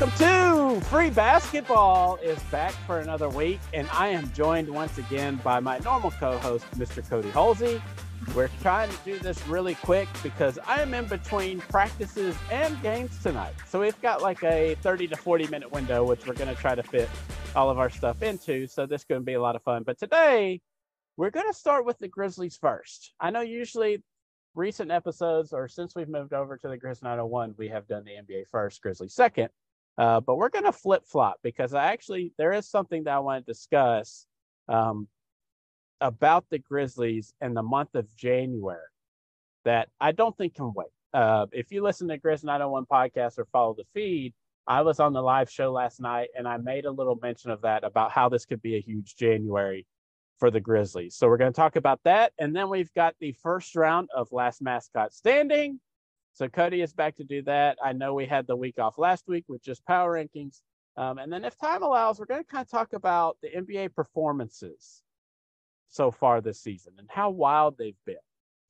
Welcome to Free Basketball is back for another week, and I am joined once again by my normal co-host, Mr. Cody Halsey. We're trying to do this really quick because I am in between practices and games tonight. So we've got like a 30 to 40 minute window, which we're going to try to fit all of our stuff into. So this is going to be a lot of fun. But today, we're going to start with the Grizzlies first. I know usually recent episodes, or since we've moved over to the Grizz 901, we have done the NBA first, Grizzlies second. Uh, but we're going to flip flop because I actually, there is something that I want to discuss um, about the Grizzlies in the month of January that I don't think can wait. Uh, if you listen to Grizz 901 podcast or follow the feed, I was on the live show last night and I made a little mention of that about how this could be a huge January for the Grizzlies. So we're going to talk about that. And then we've got the first round of Last Mascot Standing. So Cody is back to do that. I know we had the week off last week with just power rankings. Um, and then if time allows, we're going to kind of talk about the NBA performances so far this season and how wild they've been.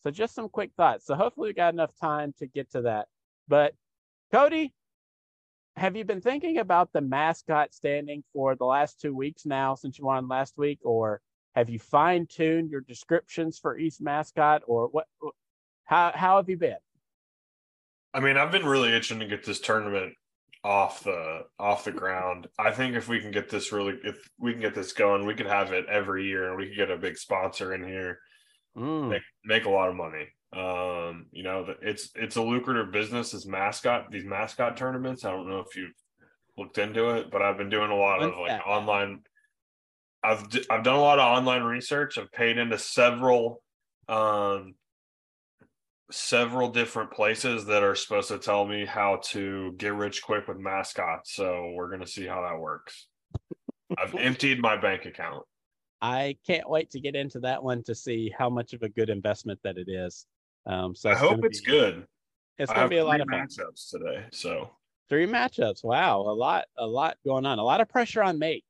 So just some quick thoughts. So hopefully we got enough time to get to that. But Cody, have you been thinking about the mascot standing for the last two weeks now since you won last week, or have you fine tuned your descriptions for each mascot, or what? How how have you been? I mean, I've been really itching to get this tournament off the off the ground. I think if we can get this really, if we can get this going, we could have it every year, and we could get a big sponsor in here, mm. make make a lot of money. Um, you know, it's it's a lucrative business as mascot these mascot tournaments. I don't know if you've looked into it, but I've been doing a lot of like online. I've I've done a lot of online research. I've paid into several um several different places that are supposed to tell me how to get rich quick with mascots. So we're going to see how that works. I've emptied my bank account. I can't wait to get into that one to see how much of a good investment that it is. Um, so I hope it's be, good. It's going to be a lot of fun. matchups today. So three matchups. Wow, a lot, a lot going on. A lot of pressure on me.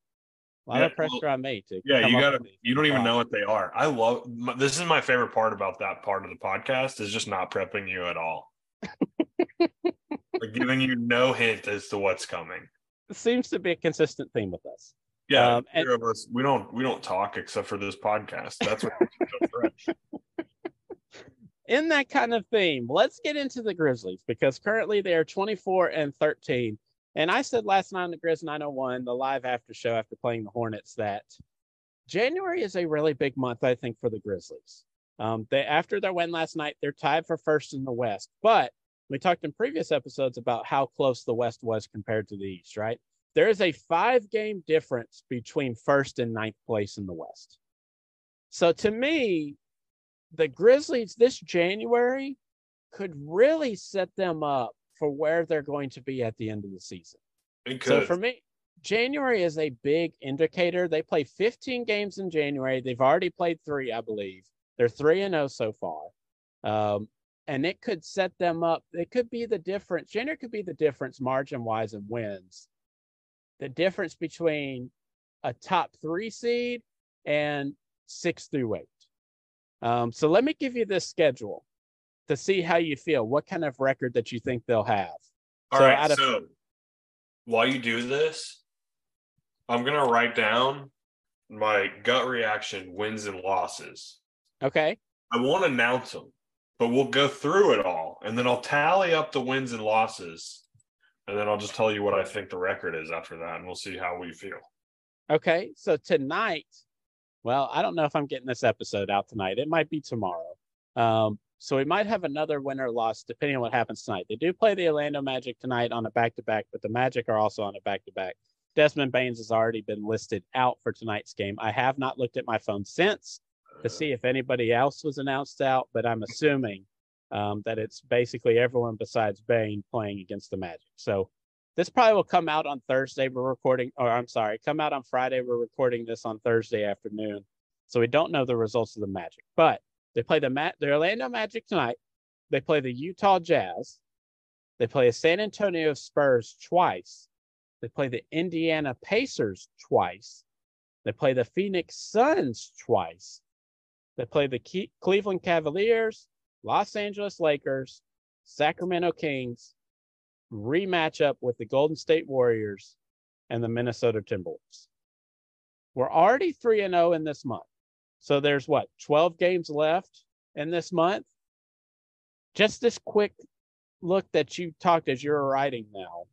A lot yeah, of pressure well, on me to. Yeah, you gotta. You don't even know what they are. I love. This is my favorite part about that part of the podcast is just not prepping you at all, like giving you no hint as to what's coming. It seems to be a consistent theme with us. Yeah, um, and, of us, we don't we don't talk except for this podcast. That's what. In that kind of theme, let's get into the Grizzlies because currently they are 24 and 13 and I said last night on the Grizz 901, the live after show after playing the Hornets, that January is a really big month, I think, for the Grizzlies. Um, they after their win last night, they're tied for first in the West. But we talked in previous episodes about how close the West was compared to the East, right? There is a five game difference between first and ninth place in the West. So to me, the Grizzlies this January could really set them up for where they're going to be at the end of the season. So for me, January is a big indicator. They play 15 games in January. They've already played three, I believe. They're three and zero oh so far, um, and it could set them up. It could be the difference. January could be the difference margin wise in wins. The difference between a top three seed and six through eight. Um, so let me give you this schedule to see how you feel. What kind of record that you think they'll have? All so right. Of- so while you do this, I'm gonna write down my gut reaction wins and losses. Okay. I won't announce them, but we'll go through it all, and then I'll tally up the wins and losses, and then I'll just tell you what I think the record is after that, and we'll see how we feel. Okay. So tonight, well, I don't know if I'm getting this episode out tonight. It might be tomorrow. Um, so we might have another win or loss depending on what happens tonight. They do play the Orlando Magic tonight on a back to back, but the Magic are also on a back to back. Desmond Banes has already been listed out for tonight's game. I have not looked at my phone since to see if anybody else was announced out, but I'm assuming um, that it's basically everyone besides Bane playing against the Magic. So this probably will come out on Thursday. We're recording, or I'm sorry, come out on Friday. We're recording this on Thursday afternoon. So we don't know the results of the Magic, but they play the, the Orlando Magic tonight. They play the Utah Jazz. They play the San Antonio Spurs twice. They play the Indiana Pacers twice. They play the Phoenix Suns twice. They play the Ke- Cleveland Cavaliers, Los Angeles Lakers, Sacramento Kings, rematch up with the Golden State Warriors and the Minnesota Timberwolves. We're already 3 and 0 in this month. So there's what, 12 games left in this month? Just this quick look that you talked as you're writing now.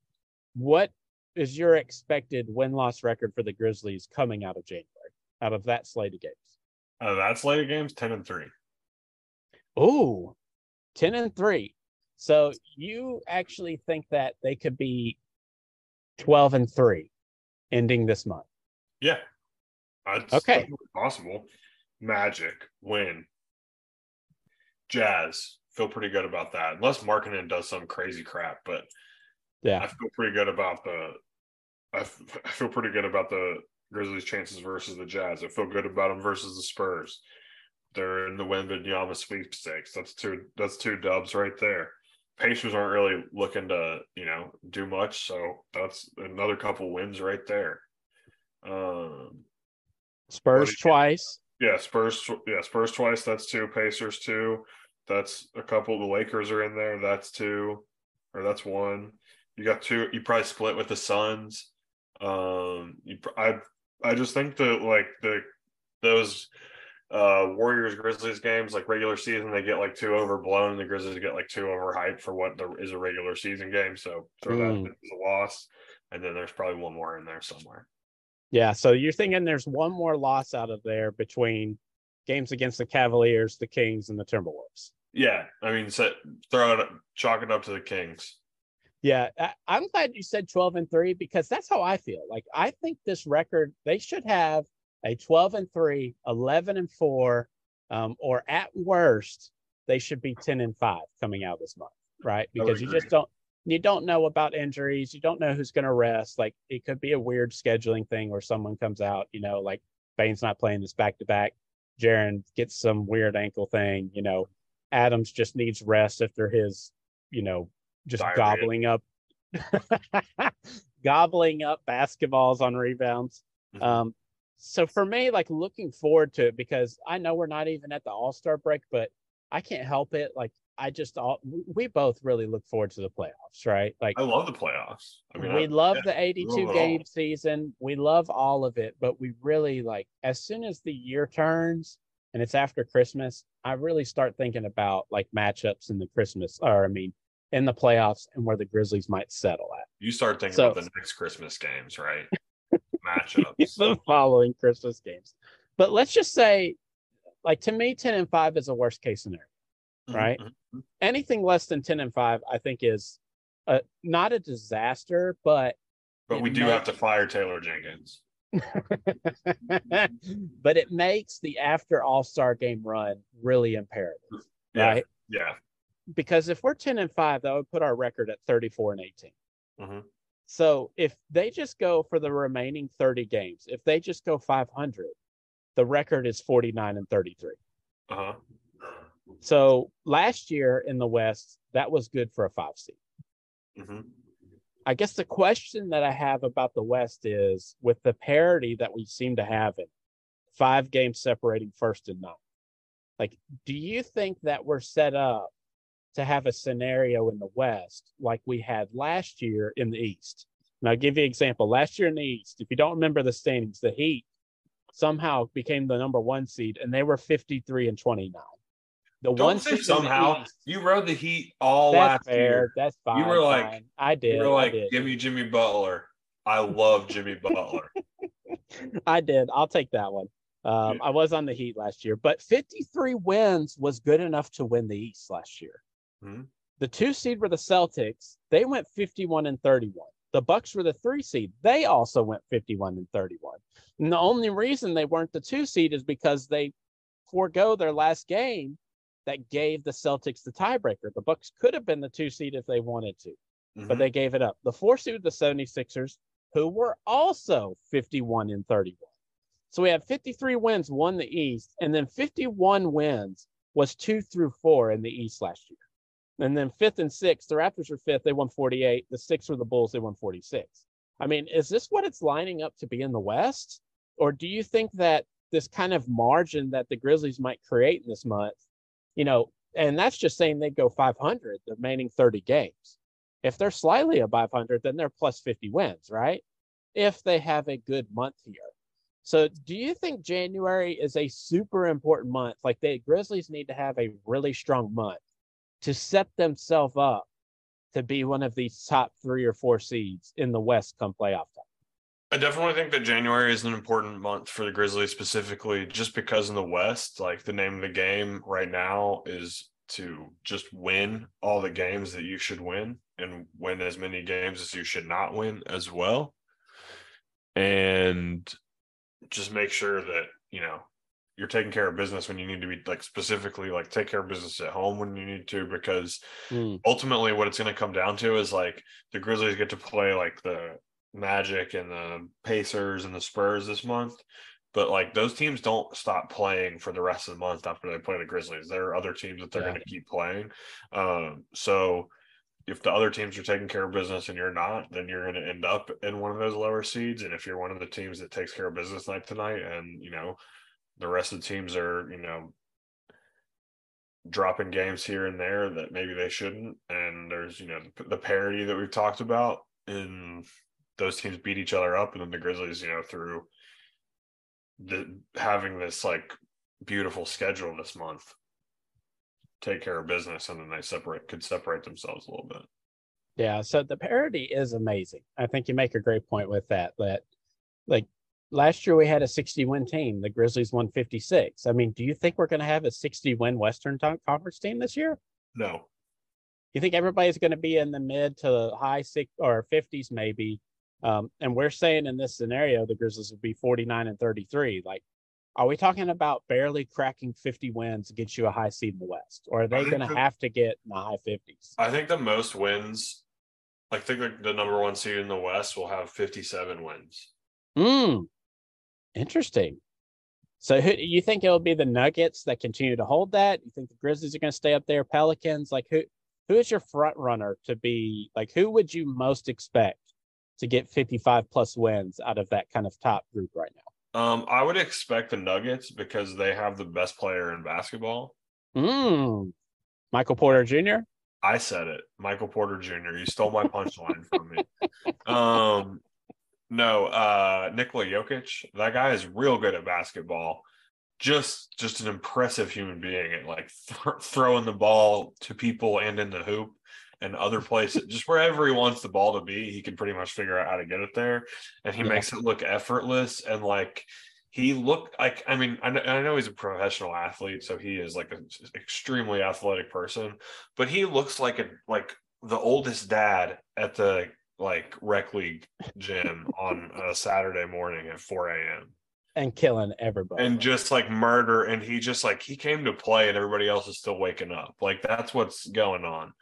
What is your expected win loss record for the Grizzlies coming out of January, out of that slate of games? Uh, that slate of games, 10 and 3. Oh, 10 and 3. So you actually think that they could be 12 and 3 ending this month? Yeah. That's okay. Possible. Magic, win. Jazz, feel pretty good about that. Unless Markkanen does some crazy crap, but yeah, I feel pretty good about the. I, feel pretty good about the Grizzlies' chances versus the Jazz. I feel good about them versus the Spurs. They're in the Wembanyama sweepstakes. That's two. That's two dubs right there. Pacers aren't really looking to you know do much, so that's another couple wins right there. Um, Spurs twice. Yeah, Spurs. Yeah, Spurs twice. That's two. Pacers two. That's a couple. The Lakers are in there. That's two, or that's one. You got two. You probably split with the Suns. Um, you, I I just think that like the those uh Warriors Grizzlies games, like regular season, they get like two overblown. The Grizzlies get like two overhyped for what there is a regular season game. So throw mm. that as a loss, and then there's probably one more in there somewhere. Yeah, so you're thinking there's one more loss out of there between games against the Cavaliers, the Kings, and the Timberwolves. Yeah, I mean, so throw it, chalk it up to the Kings. Yeah, I'm glad you said 12 and three because that's how I feel. Like I think this record they should have a 12 and three, 11 and four, um, or at worst they should be 10 and five coming out this month, right? Because you just don't you don't know about injuries. You don't know who's going to rest. Like it could be a weird scheduling thing where someone comes out, you know, like Bane's not playing this back to back. Jaren gets some weird ankle thing. You know, Adams just needs rest after his, you know, just Diarrhea. gobbling up, gobbling up basketballs on rebounds. Mm-hmm. Um, so for me, like looking forward to it because I know we're not even at the All Star break, but I can't help it. Like I just all we both really look forward to the playoffs, right? Like I love the playoffs. I mean, we I, love yeah, the 82 game season. We love all of it, but we really like as soon as the year turns and it's after Christmas, I really start thinking about like matchups in the Christmas or I mean in the playoffs and where the Grizzlies might settle at. You start thinking so, about the next Christmas games, right? matchups. the following Christmas games. But let's just say like to me 10 and 5 is a worst case scenario right? Mm-hmm. Anything less than 10 and 5, I think, is a, not a disaster, but. But we do makes... have to fire Taylor Jenkins. but it makes the after All Star game run really imperative, yeah, right? Yeah. Because if we're 10 and 5, that would put our record at 34 and 18. Mm-hmm. So if they just go for the remaining 30 games, if they just go 500, the record is 49 and 33. Uh-huh. So last year in the West, that was good for a five seed. Mm-hmm. I guess the question that I have about the West is with the parity that we seem to have in five games separating first and ninth. Like, do you think that we're set up to have a scenario in the West like we had last year in the East? And I'll give you an example. Last year in the East, if you don't remember the standings, the Heat somehow became the number one seed and they were 53 and 29. The Don't one say somehow you rode the Heat all last fair. year. That's fine. You were like, fine. I did. You were like, give me Jimmy Butler. I love Jimmy Butler. I did. I'll take that one. Um, yeah. I was on the Heat last year, but 53 wins was good enough to win the East last year. Mm-hmm. The two seed were the Celtics. They went 51 and 31. The Bucks were the three seed. They also went 51 and 31. And the only reason they weren't the two seed is because they forego their last game that gave the Celtics the tiebreaker. The Bucks could have been the two seed if they wanted to, mm-hmm. but they gave it up. The four seed, the 76ers, who were also 51 and 31. So we had 53 wins, won the East, and then 51 wins was two through four in the East last year. And then fifth and sixth, the Raptors were fifth, they won 48. The six were the Bulls, they won 46. I mean, is this what it's lining up to be in the West? Or do you think that this kind of margin that the Grizzlies might create in this month you know, and that's just saying they go 500 the remaining 30 games. If they're slightly above 500, then they're plus 50 wins, right? If they have a good month here. So, do you think January is a super important month? Like the Grizzlies need to have a really strong month to set themselves up to be one of these top three or four seeds in the West come playoff time. I definitely think that January is an important month for the Grizzlies specifically, just because in the West, like the name of the game right now is to just win all the games that you should win and win as many games as you should not win as well. And just make sure that, you know, you're taking care of business when you need to be like specifically like take care of business at home when you need to because mm. ultimately what it's going to come down to is like the Grizzlies get to play like the Magic and the Pacers and the Spurs this month but like those teams don't stop playing for the rest of the month after they play the Grizzlies. There are other teams that they're yeah. going to keep playing. Um, so if the other teams are taking care of business and you're not, then you're going to end up in one of those lower seeds. And if you're one of the teams that takes care of business like tonight, and you know the rest of the teams are, you know, dropping games here and there that maybe they shouldn't, and there's you know the, the parity that we've talked about, and those teams beat each other up, and then the Grizzlies, you know, through the having this like beautiful schedule this month take care of business and then they separate could separate themselves a little bit yeah so the parity is amazing i think you make a great point with that that like last year we had a 60 win team. The Grizzlies won 56. I mean, do you think we're going to have a 60 win Western Conference team this year? No. You think everybody's going to be in the mid to high six or 50s maybe? Um, and we're saying in this scenario the Grizzlies would be 49 and 33. Like, are we talking about barely cracking 50 wins to get you a high seed in the West, or are they going to have to get in the high 50s? I think the most wins, I think the number one seed in the West will have 57 wins. Hmm. Interesting. So who you think it'll be the Nuggets that continue to hold that? You think the Grizzlies are going to stay up there? Pelicans, like who who is your front runner to be like who would you most expect to get 55 plus wins out of that kind of top group right now? Um, I would expect the Nuggets because they have the best player in basketball. Mm. Michael Porter Jr. I said it, Michael Porter Jr. You stole my punchline from me. Um, no, uh Nikola Jokic, that guy is real good at basketball. Just just an impressive human being at like th- throwing the ball to people and in the hoop and other places, just wherever he wants the ball to be, he can pretty much figure out how to get it there. And he yeah. makes it look effortless and like he looked like I mean I know, I know he's a professional athlete, so he is like an extremely athletic person, but he looks like a like the oldest dad at the like rec league gym on a Saturday morning at 4 a.m. And killing everybody. And just like murder. And he just like he came to play and everybody else is still waking up. Like that's what's going on.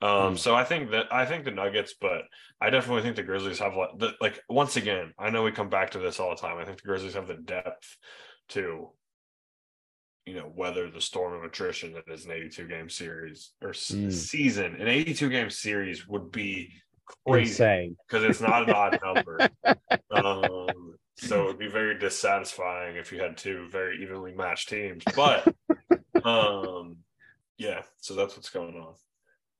Um, mm. so I think that I think the Nuggets, but I definitely think the Grizzlies have like, like once again, I know we come back to this all the time. I think the Grizzlies have the depth to you know weather the storm of attrition that is an 82 game series or mm. season an 82 game series would be crazy because it's not an odd number. Um, so it would be very dissatisfying if you had two very evenly matched teams. But um, yeah, so that's what's going on.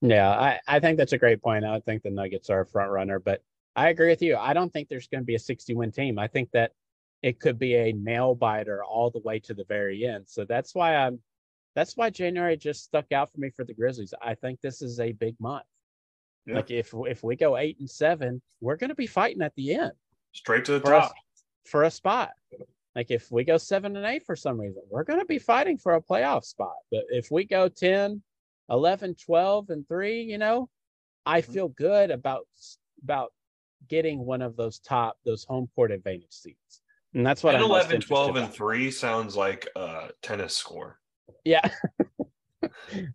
Yeah, I, I think that's a great point. I think the Nuggets are a front runner, but I agree with you. I don't think there's going to be a 60 win team. I think that it could be a nail biter all the way to the very end. So that's why I'm that's why January just stuck out for me for the Grizzlies. I think this is a big month. Yeah. Like if if we go eight and seven, we're going to be fighting at the end, straight to the top a, for a spot. Like if we go seven and eight for some reason, we're going to be fighting for a playoff spot. But if we go 10, 11, 12 and 3, you know, I mm-hmm. feel good about about getting one of those top those home court advantage seats. And that's what 10, I'm 11, 12 and 3 sounds like a tennis score. Yeah.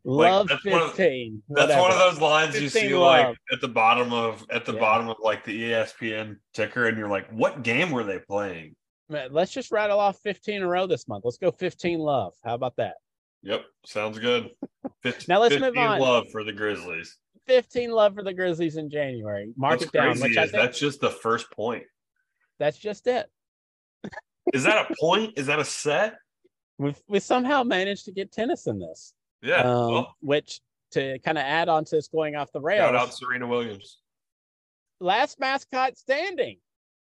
love like, 15 one of, that's one of those lines you see love. like at the bottom of at the yeah. bottom of like the espn ticker and you're like what game were they playing? Man, let's just rattle off 15 in a row this month. Let's go 15 love. How about that? Yep sounds good. 15, now let's move on. love for the grizzlies. 15 love for the grizzlies in january. Mark What's it down which I think, that's just the first point. That's just it. Is that a point? Is that a set? We we somehow managed to get tennis in this yeah. Um, well. Which to kind of add on to this going off the rails. Shout out Serena Williams. Last mascot standing.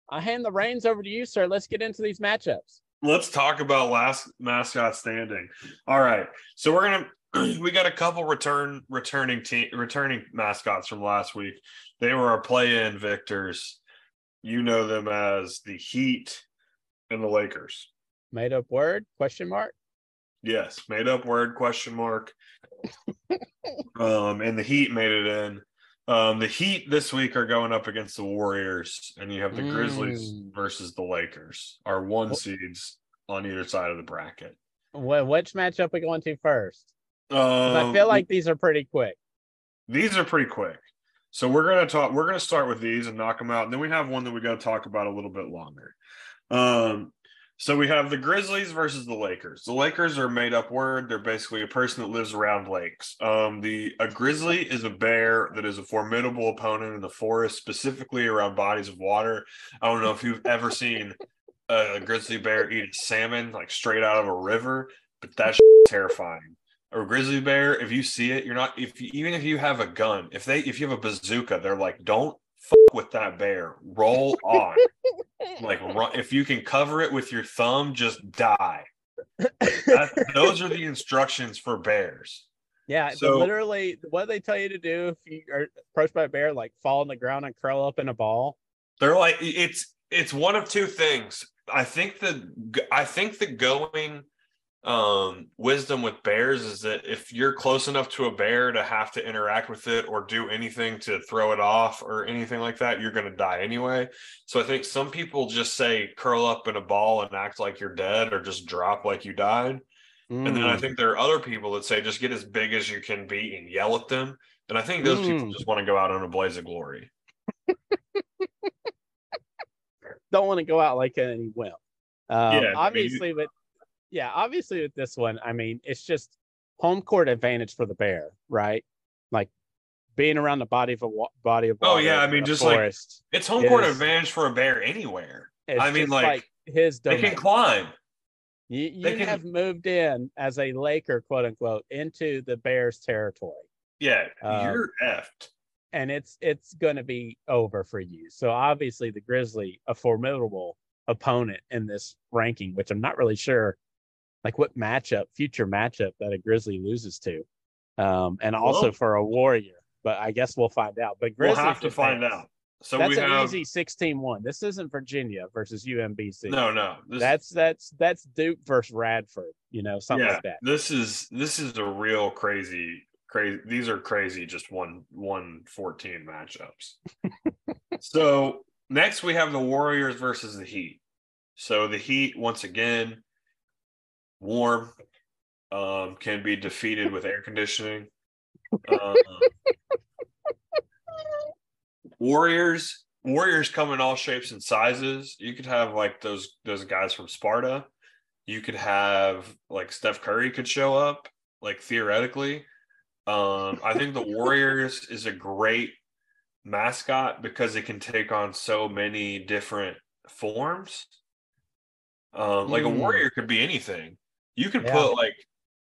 I hand the reins over to you, sir. Let's get into these matchups. Let's talk about last mascot standing. All right, so we're gonna we got a couple return returning team returning mascots from last week. They were our play-in victors. You know them as the Heat and the Lakers. Made up word? Question mark. Yes, made up word question mark. um, and the Heat made it in. Um, the Heat this week are going up against the Warriors, and you have the Grizzlies Mm. versus the Lakers, our one seeds on either side of the bracket. Wh- which matchup we going to first? Um, I feel like these are pretty quick. these are pretty quick. So we're gonna talk. We're gonna start with these and knock them out, and then we have one that we got to talk about a little bit longer. Um, so we have the Grizzlies versus the Lakers. The Lakers are made up word. They're basically a person that lives around lakes. Um, the a grizzly is a bear that is a formidable opponent in the forest, specifically around bodies of water. I don't know if you've ever seen a grizzly bear eat a salmon like straight out of a river, but that's terrifying a grizzly bear if you see it you're not if you, even if you have a gun if they if you have a bazooka they're like don't fuck with that bear roll on like run, if you can cover it with your thumb just die. That, those are the instructions for bears. Yeah, So- literally, what they tell you to do if you are approached by a bear, like fall on the ground and curl up in a ball. they're like it's it's one of two things. I think the i think the going um wisdom with bears is that if you're close enough to a bear to have to interact with it or do anything to throw it off or anything like that you're going to die anyway so i think some people just say curl up in a ball and act like you're dead or just drop like you died and then i Mm. think there are other people that say just get as big as you can be and yell at them and i think those people Mm. just want to go out on a blaze of glory don't want to go out like any wimp. Um, Yeah, I mean, obviously, with yeah, obviously with this one, I mean, it's just home court advantage for the bear, right? Like being around the body of a wa- body of Oh, yeah, I mean, just like- it's home court Yes. advantage for a bear anywhere it's I mean, just like, his they domain. can climb You, you They can- have moved in as a Laker, quote unquote, into the Bears territory, Yeah, Um, you're effed. and it's it's going to be over for you. So obviously, the Grizzly, a formidable opponent in this ranking, which I'm not really sure, like what matchup, future matchup that a Grizzly loses to, um, and also for a Warrior. But I guess we'll find out. But We'll have to find out. So That's we an have easy 16-1. This isn't Virginia versus UMBC. no, no. This, that's that's that's Duke versus Radford. You know, something yeah. like that. This is this is a real crazy, crazy. These are crazy. Just one one fourteen matchups. so next we have the Warriors versus the Heat. So the Heat once again, warm, um, can be defeated with air conditioning. Um, Warriors, Warriors come in all shapes and sizes. You could have like those those guys from Sparta. You could have like Steph Curry could show up, like theoretically. Um, I think the Warriors is a great mascot because it can take on so many different forms. Um, like a Mm. warrior could be anything. You could Yeah. put like,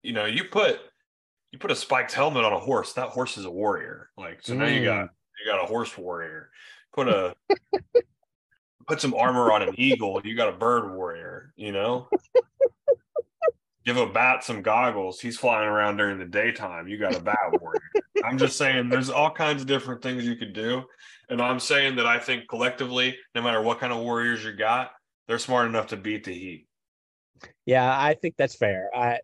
you know, you put you put a spiked helmet on a horse. That horse is a warrior. Like so now you got mm. you got a horse warrior. Put a put some armor on an eagle. You got a bird warrior. You know. Give a bat some goggles. He's flying around during the daytime. You got a bat warrior. I'm just saying there's all kinds of different things you could do. And I'm saying that I think collectively, no matter what kind of warriors you got, they're smart enough to beat the Heat. Yeah, I think that's fair. I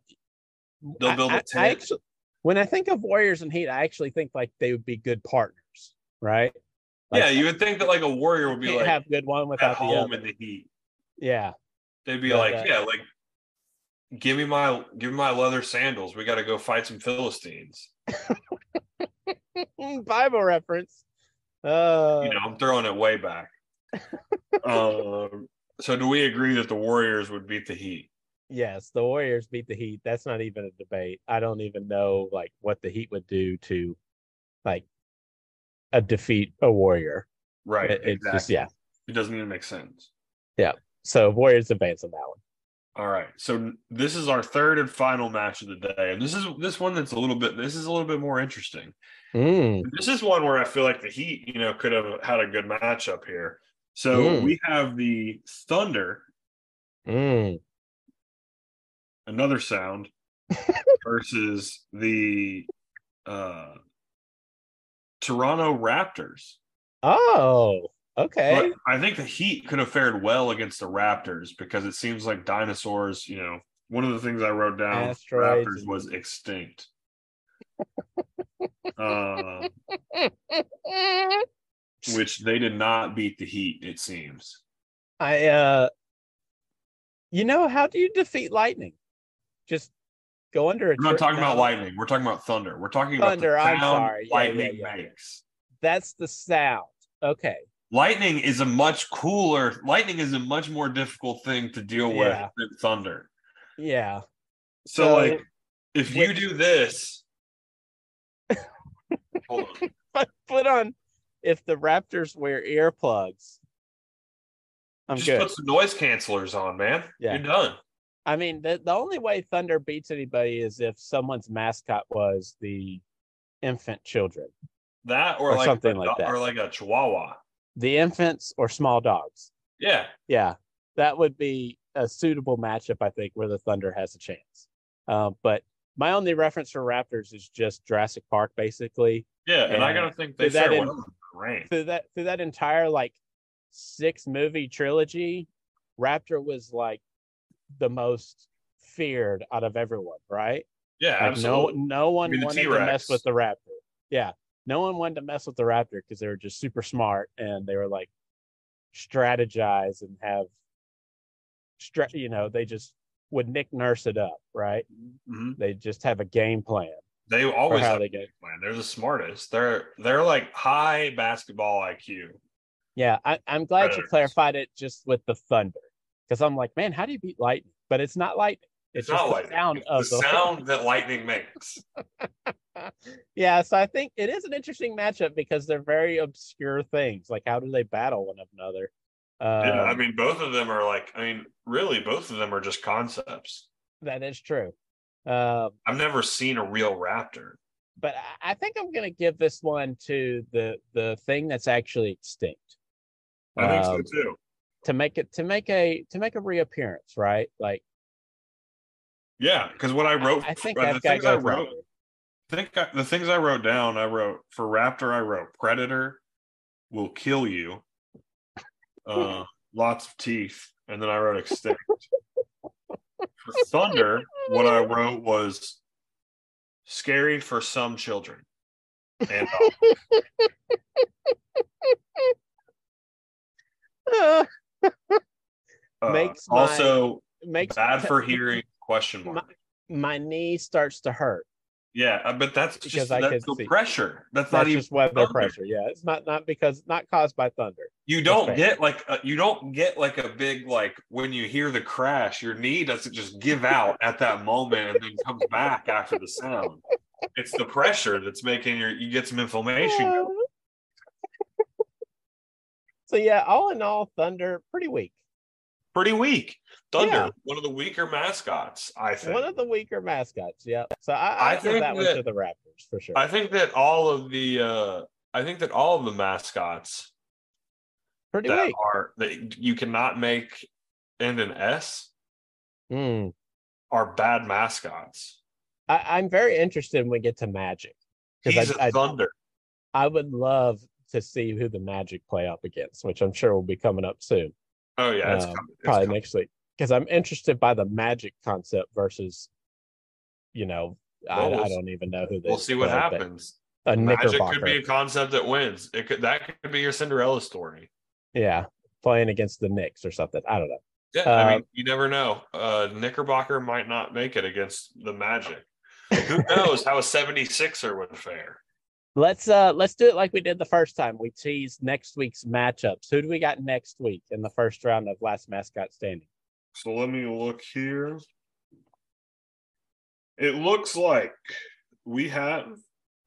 They'll build a I- I tent. actually, when I think of Warriors and Heat, I actually think like they would be good partners, right? Like, yeah, you would think that like a warrior would be like have good one at without the home other. in the Heat. Yeah, They'd be But, like, uh, yeah, like give me my give me my leather sandals. We got to go fight some Philistines. Bible reference. Uh, you know, I'm throwing it way back. um, so do we agree that the Warriors would beat the Heat? yes, the Warriors beat the Heat. That's not even a debate. I don't even know like what the Heat would do to like a defeat a Warrior. Right. It- it's just yeah. It doesn't even make sense. Yeah. So Warriors advance on that one. All right. So this is our third and final match of the day. And this is this one that's a little bit this is a little bit more interesting. Mm. This is one where I feel like the Heat, you know, could have had a good matchup here. So Mm. we have the Thunder, Mm. another sound, versus the uh Toronto Raptors. Oh, okay. But I think the Heat could have fared well against the Raptors because it seems like dinosaurs, you know, one of the things I wrote down Asteroids Raptors was extinct. uh, which they did not beat the Heat, it seems. I uh you know how do you defeat lightning? Just go under a We're not talking about lightning. We're talking about thunder. We're talking Thunder, about thunder. I'm sorry. Lightning yeah, yeah. makes. That's the sound. Okay. Lightning is a much cooler. Lightning is a much more difficult thing to deal with than thunder. Yeah. So, So, like, if you do this, hold on. But put on if the Raptors wear earplugs. I'm Just good. put some noise cancelers on, man. Yeah. You're done. I mean, the, the only way Thunder beats anybody is if someone's mascot was the infant children, That or, Or like something a like that. or like a chihuahua. the infants or small dogs. Yeah. Yeah, that would be a suitable matchup, I think, where the Thunder has a chance. Um, but my only reference for Raptors is just Jurassic Park, basically. Yeah. And I gotta think they that in- well in the rain. Through that through that entire like six movie trilogy, Raptor was like the most feared out of everyone, right? Yeah, Like absolutely. no no one mean, the wanted to mess with the Raptor. Yeah. No one wanted to mess with the Raptor because they were just super smart and they were like strategize and have stra- you know, they just would Nick Nurse it up, right? Mhm. They just have a game plan They always how they get. plan. They're the smartest. They're they're like high basketball IQ. Yeah, I, I'm glad you clarified it just with the Thunder because I'm like, man, how do you beat lightning? But it's not lightning. It's, It's, not just like the sound it's of the sound that lightning makes. yeah, so I think it is an interesting matchup because they're very obscure things. Like, how do they battle one another? yeah, I Um, mean, both of them are like. I mean, really, both of them are just concepts. that is true. Um, I've never seen a real raptor. but I- I think I'm going to give this one to the the thing that's actually extinct I think Um, so too. to make it to make a to make a reappearance, right? Like, Yeah, because what I wrote, I think uh, the I've got to things I go wrote, Raptor. think I, the things I wrote down. I wrote for raptor. I wrote predator will kill you. Uh, lots of teeth, and then I wrote extinct. For thunder, what I wrote was scary for some children. And uh, Makes my- also makes bad for hearing question my, mark. my knee starts to hurt. Yeah, uh, but that's Because just I that's the see. pressure. That's, That's not even weather thunder. pressure. Yeah, it's not not because not caused by thunder. You don't get like a, you don't get like a big like when you hear the crash, your knee doesn't just give out at that moment and then comes back after the sound. It's the pressure that's making your you get some inflammation. so yeah, all in all, Thunder pretty weak. Pretty weak. Thunder, Yeah. one of the weaker mascots, I think. One of the weaker mascots. Yeah. So I, I, I think that one that- to the Raptors for sure. I think that all of the uh I think that all of the mascots pretty that weak. are that you cannot make end an S Mm. are bad mascots. I, I'm very interested when we get to Magic He's because a I, I thunder. I would love to see who the Magic play up against, which I'm sure will be coming up soon. Oh yeah, it's um, coming. It's probably coming. next week because I'm interested by the Magic concept versus, you know, I, Well, I don't even know who they. We'll see what happens. A Magic could be a concept that wins. It could that could be your Cinderella story. Yeah, playing against the Knicks or something. I don't know. Yeah, I mean, Um, you never know. Uh Knickerbocker might not make it against the Magic. Who knows how a 76er would fare? Let's uh let's do it like we did the first time. We teased next week's matchups. Who do we got next week in the first round of last mascot standing? So let me look here. It looks like we have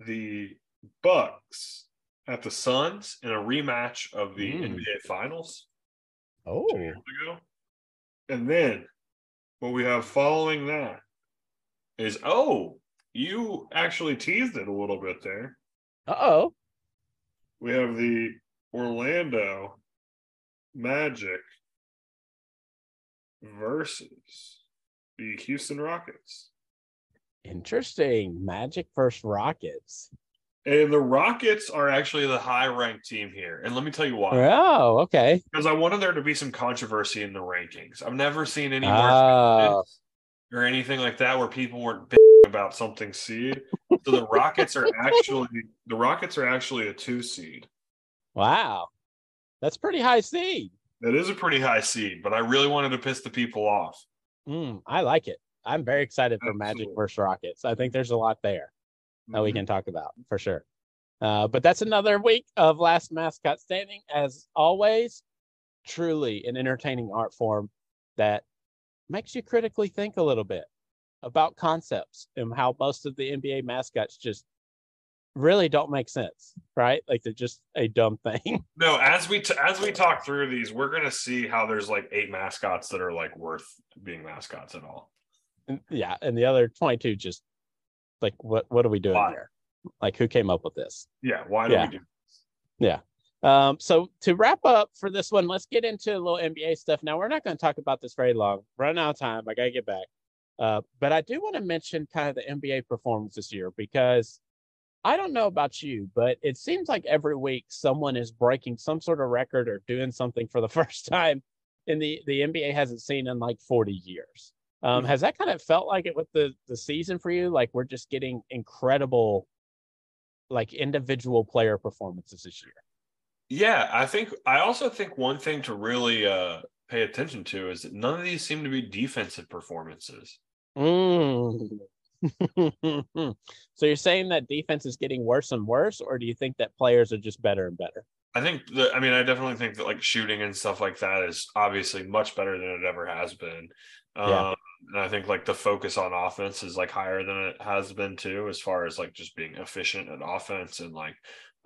the Bucks at the Suns in a rematch of the Mm. NBA Finals Oh. And then what we have following that is oh, you actually teased it a little bit there. Uh oh. We have the Orlando Magic versus the Houston Rockets. Interesting. Magic versus Rockets. And the Rockets are actually the high ranked team here. And let me tell you why. Oh, okay. Because I wanted there to be some controversy in the rankings. I've never seen any Oh. Or anything like that where people weren't about something seed. So the Rockets are actually the Rockets are actually a two seed. Wow. That's pretty high seed. That is a pretty high seed, but I really wanted to piss the people off. Mm, I like it. I'm very excited for Magic versus Rockets. I think there's a lot there that we Mhm. can talk about for sure. Uh, but that's another week of Last Mascot Standing. As always, truly an entertaining art form that makes you critically think a little bit about concepts and how most of the NBA mascots just really don't make sense, right? Like they're just a dumb thing. No, as we t- as we talk through these, we're gonna see how there's like eight mascots that are like worth being mascots at all. And- yeah, and the other 22 just like what what are we doing Why? here? Like who came up with this? Yeah, why do Yeah. we do? Um, so to wrap up for this one, let's get into a little NBA stuff. Now we're not going to talk about this very long. Running out of time. I gotta get back. Uh, but I do want to mention kind of the NBA performance this year because I don't know about you, but it seems like every week someone is breaking some sort of record or doing something for the first time in the the NBA hasn't seen in like 40 years. Um, Mhm. has that kind of felt like it with the the season for you? Like we're just getting incredible, like individual player performances this year. Yeah, I think I also think one thing to really uh pay attention to is that none of these seem to be defensive performances. Mm. so you're saying that defense is getting worse and worse, or do you think that players are just better and better? I think that I mean I definitely think that like shooting and stuff like that is obviously much better than it ever has been. Um Yeah. and I think like the focus on offense is like higher than it has been too, as far as like just being efficient at offense and like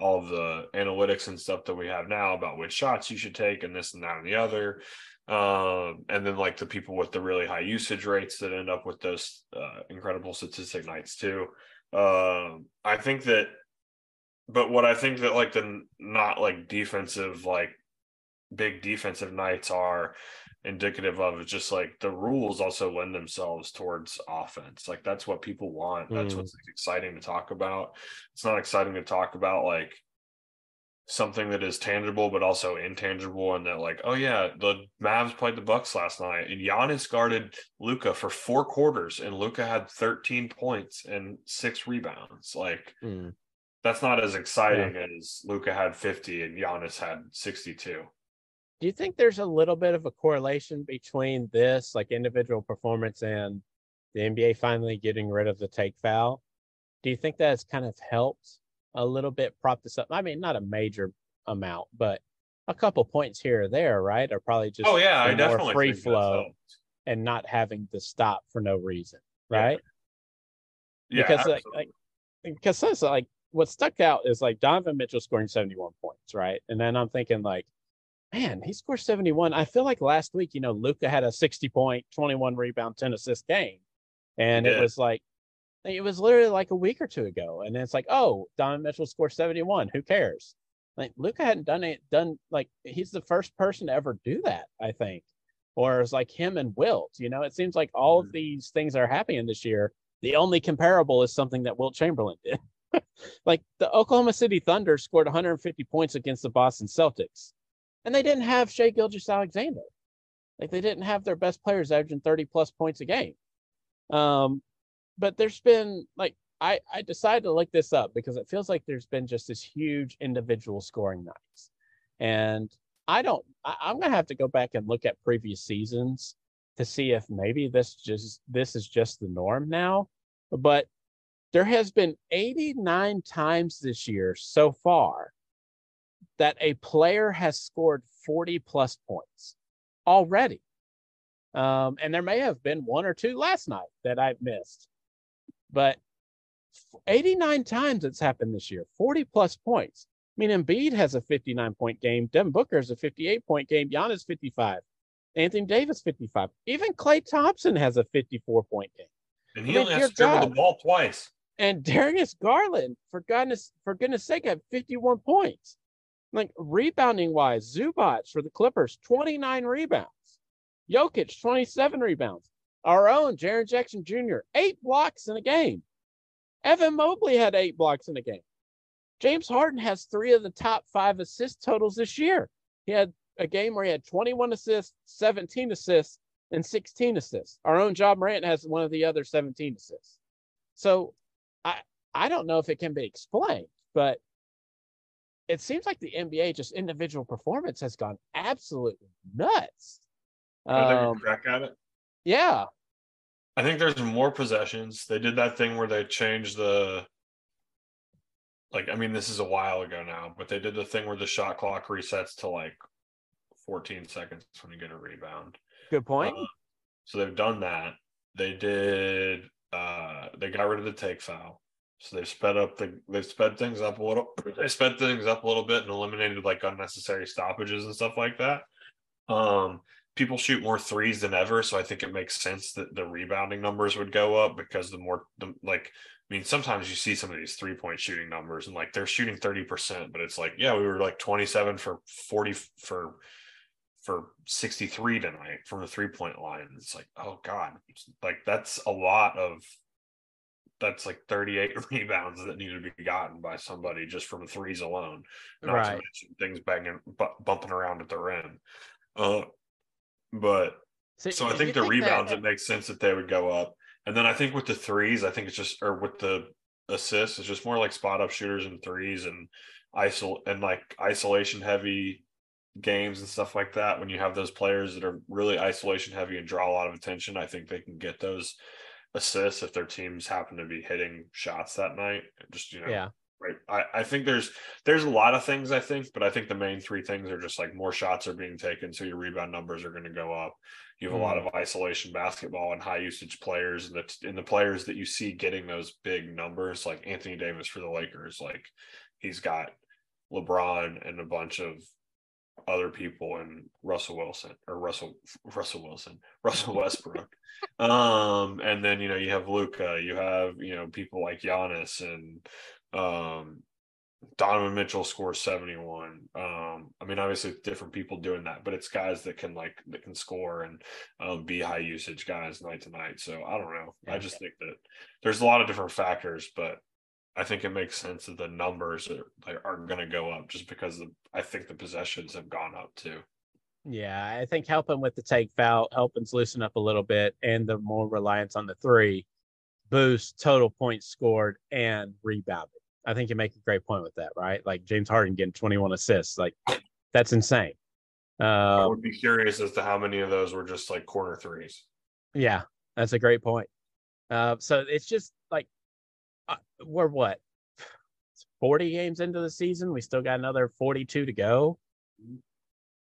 all the analytics and stuff that we have now about which shots you should take and this and that and the other. Um, and then like the people with the really high usage rates that end up with those uh, incredible statistic nights too. Um, I think that, but what I think that like the not like defensive, like big defensive nights are indicative of is just like the rules also lend themselves towards offense. Like that's what people want. That's Mm. what's exciting to talk about. It's not exciting to talk about like something that is tangible but also intangible and that like oh yeah the Mavs played the Bucks last night and Giannis guarded Luka for four quarters and Luka had 13 points and six rebounds like Mm. that's not as exciting as Luka had 50 and Giannis had 62 Do you think there's a little bit of a correlation between this, like individual performance, and the NBA finally getting rid of the take foul? Do you think that's kind of helped a little bit prop this up? I mean, not a major amount, but a couple points here or there, right? Are probably just oh yeah I more definitely free flow and not having to stop for no reason, right? yeah because like, like because that's like what stuck out is like Donovan Mitchell scoring 71 points, right? And then I'm thinking like, man, he scored 71. I feel like last week, you know, Luka had a 60 point, 21 rebound, 10 assist game. And it was like it was literally like a week or two ago. And it's like, oh, Donovan Mitchell scored 71. Who cares? Like Luka hadn't done it, done like he's the first person to ever do that, I think. Or it's like him and Wilt. You know, it seems like all of Mhm. these things are happening this year. The only comparable is something that Wilt Chamberlain did. like the Oklahoma City Thunder scored 150 points against the Boston Celtics, and they didn't have Shai Gilgeous-Alexander. Like they didn't have their best players averaging 30 plus points a game. Um, but there's been like I I decided to look this up because it feels like there's been just this huge individual scoring nights, and I don't. I, I'm gonna have to go back and look at previous seasons to see if maybe this just this is just the norm now. But there has been 89 times this year so far that a player has scored 40 plus points already. Um, and there may have been one or two last night that I've missed, but 89 times it's happened this year, 40 plus points. I mean, Embiid has a 59 point game. Devin Booker has a 58 point game. Giannis 55. Anthony Davis 55. Even Klay Thompson has a 54 point game. And he I mean, only has to dribble the ball twice. And Darius Garland, for goodness for goodness sake, had 51 points. Like rebounding wise, Zubac for the Clippers, 29 rebounds. Jokic, 27 rebounds. Our own Jaren Jackson Jr., eight blocks in a game. Evan Mobley had eight blocks in a game. James Harden has three of the top five assist totals this year. He had a game where he had 21 assists, 17 assists, and 16 assists. Our own Ja Morant has one of the other 17 assists. So I I don't know if it can be explained, but it seems like the NBA just individual performance has gone absolutely nuts. Um, crack at it. Yeah. I think there's more possessions. They did that thing where they changed the like I mean this is a while ago now, but they did the thing where the shot clock resets to like 14 seconds when you get a rebound. Good point. Uh, so they've done that. They did uh they got rid of the take foul. So they've sped up the they've sped things up a little they sped things up a little bit and eliminated like unnecessary stoppages and stuff like that. Um people shoot more threes than ever, so I think it makes sense that the rebounding numbers would go up because the more the like I mean, sometimes you see some of these three point shooting numbers and like they're shooting 30%, but it's like, yeah, we were like 27 for 40 for for 63 tonight from the three point line. It's like, oh God, like that's a lot of that's like 38 rebounds that need to be gotten by somebody just from threes alone. Not right. to mention things banging, bu- bumping around at the rim. Uh, but so, so I think the think rebounds, that... it makes sense that they would go up. And then I think with the threes, I think it's just, or with the assists, it's just more like spot up shooters and threes and isol and like isolation heavy games and stuff like that, when you have those players that are really isolation heavy and draw a lot of attention, I think they can get those assists if their teams happen to be hitting shots that night. Just you know, yeah. Right. I, I think there's there's a lot of things I think, but I think the main three things are just like more shots are being taken, so your rebound numbers are going to go up. You have mm. a lot mm. of isolation basketball and high usage players, and the and the players that you see getting those big numbers, like Anthony Davis for the Lakers, like he's got LeBron and a bunch of other people and Russell Wilson or Russell Russell Wilson, Russell Westbrook. um, and then you know you have Luka, you have you know people like Giannis and um Donovan Mitchell scores 71. Um, I mean, obviously different people doing that, but it's guys that can like that can score and um, be high usage guys night to night. So I don't know. Yeah. I just think that there's a lot of different factors, but I think it makes sense that the numbers are, are going to go up just because the, I think the possessions have gone up too. Yeah, I think helping with the take foul, helping loosen up a little bit, and the more reliance on the three boost total points scored and rebounded. I think you make a great point with that, right? Like James Harden getting 21 assists, like that's insane. Uh, I would be curious as to how many of those were just like corner threes. Yeah, that's a great point. Uh, so it's just we're what 40 games into the season. We still got another 42 to go.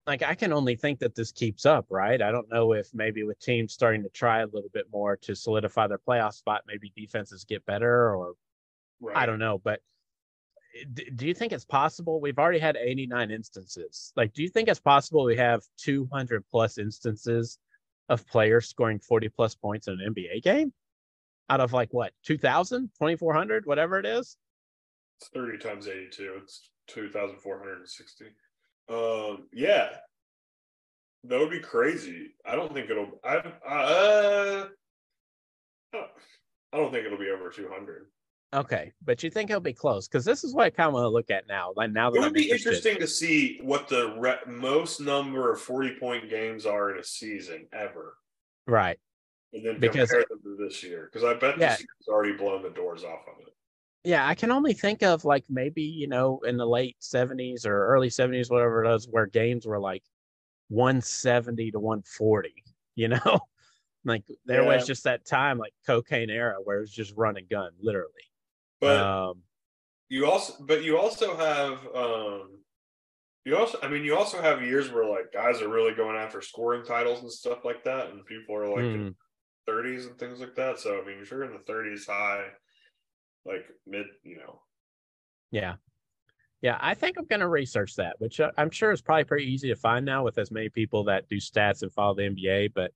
Like I can only think that this keeps up, right? I don't know if maybe with teams starting to try a little bit more to solidify their playoff spot, maybe defenses get better, or right. I don't know. But eh, do you think it's possible? We've already had 89 instances. Like, do you think it's possible we have 200 plus instances of players scoring 40 plus points in an NBA game? Out of like what 2000 2400 whatever it is? It's 30 times 82 it's 2460 um yeah. That would be crazy. I don't think it'll i uh i don't think it'll be over 200 okay but you think it'll be close because this is what i kind of want to look at now like now that it would I'm be interested. interesting to see what the re- most number of 40 point games are in a season ever. Right and then because, compare them to this year because I bet yeah, this year's already blown the doors off of it. Yeah, I can only think of like maybe you know in the late seventies or early seventies, whatever it was, where games were like one seventy to one forty. You know, like there yeah. was just that time like cocaine era where it was just run and gun, literally. But um, you also, but you also have um you also, I mean, you also have years where like guys are really going after scoring titles and stuff like that, and people are like, mm. 30s and things like that. So I mean, if you're in the 30s high, like mid, you know. Yeah. Yeah, I think I'm going to research that, which I'm sure is probably pretty easy to find now with as many people that do stats and follow the NBA. But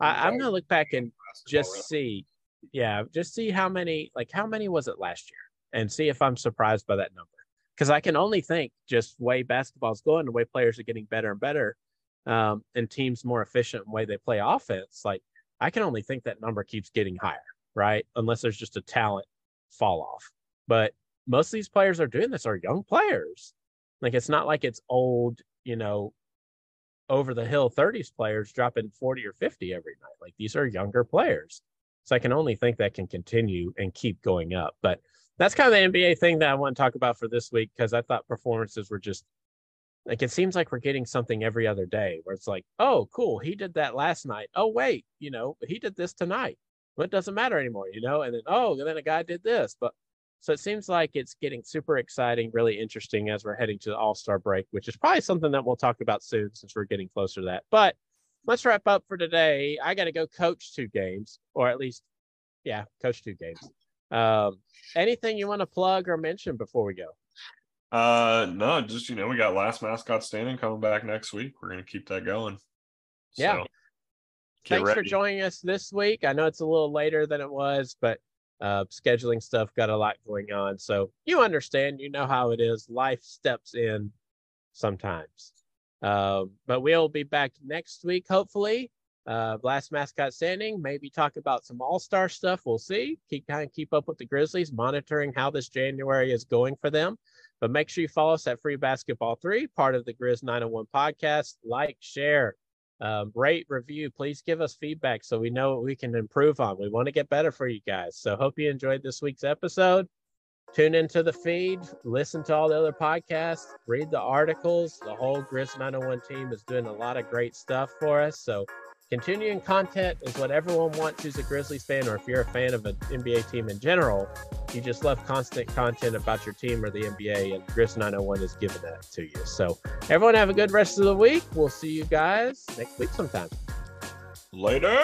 I, am going to look back and just see, yeah, just see how many, like how many was it last year, and see if I'm surprised by that number. Because I can only think just way basketball's going, the way players are getting better and better, um, and teams more efficient in the way they play offense. Like I can only think that number keeps getting higher, right? Unless there's just a talent fall off. But most of these players are doing this are young players. Like it's not like it's old, you know, over the hill 30s players dropping 40 or 50 every night. Like these are younger players. So I can only think that can continue and keep going up. But that's kind of the NBA thing that I want to talk about for this week because I thought performances were just like it seems like we're getting something every other day where it's like, oh, cool, he did that last night. Oh, wait, you know, he did this tonight. Well, it doesn't matter anymore, you know. And then oh, and then a guy did this, but so it seems like it's getting super exciting, really interesting as we're heading to the All Star break, which is probably something that we'll talk about soon since we're getting closer to that. But let's wrap up for today. I got to go coach two games, or at least, yeah, coach two games. Um, anything you want to plug or mention before we go? Uh, no, just you know, we got last mascot standing coming back next week. We're gonna keep that going. Yeah. So, Thanks ready. for joining us this week. I know it's a little later than it was, but uh, scheduling stuff got a lot going on. So you understand, you know how it is. Life steps in sometimes. Um, but we'll be back next week, hopefully. Uh, last mascot standing, maybe talk about some all star stuff. We'll see. Keep kind of keep up with the Grizzlies, monitoring how this January is going for them. But make sure you follow us at Free Basketball 3, part of the Grizz 901 podcast. Like, share, um, rate, review. Please give us feedback so we know what we can improve on. We want to get better for you guys. So hope you enjoyed this week's episode. Tune into the feed, listen to all the other podcasts, read the articles. The whole Grizz 901 team is doing a lot of great stuff for us. So continuing content is what everyone wants who's a Grizzlies fan, or if you're a fan of an NBA team in general, you just love constant content about your team or the NBA, and Grizz 901 is giving that to you. So, everyone have a good rest of the week. We'll see you guys next week sometime. Later.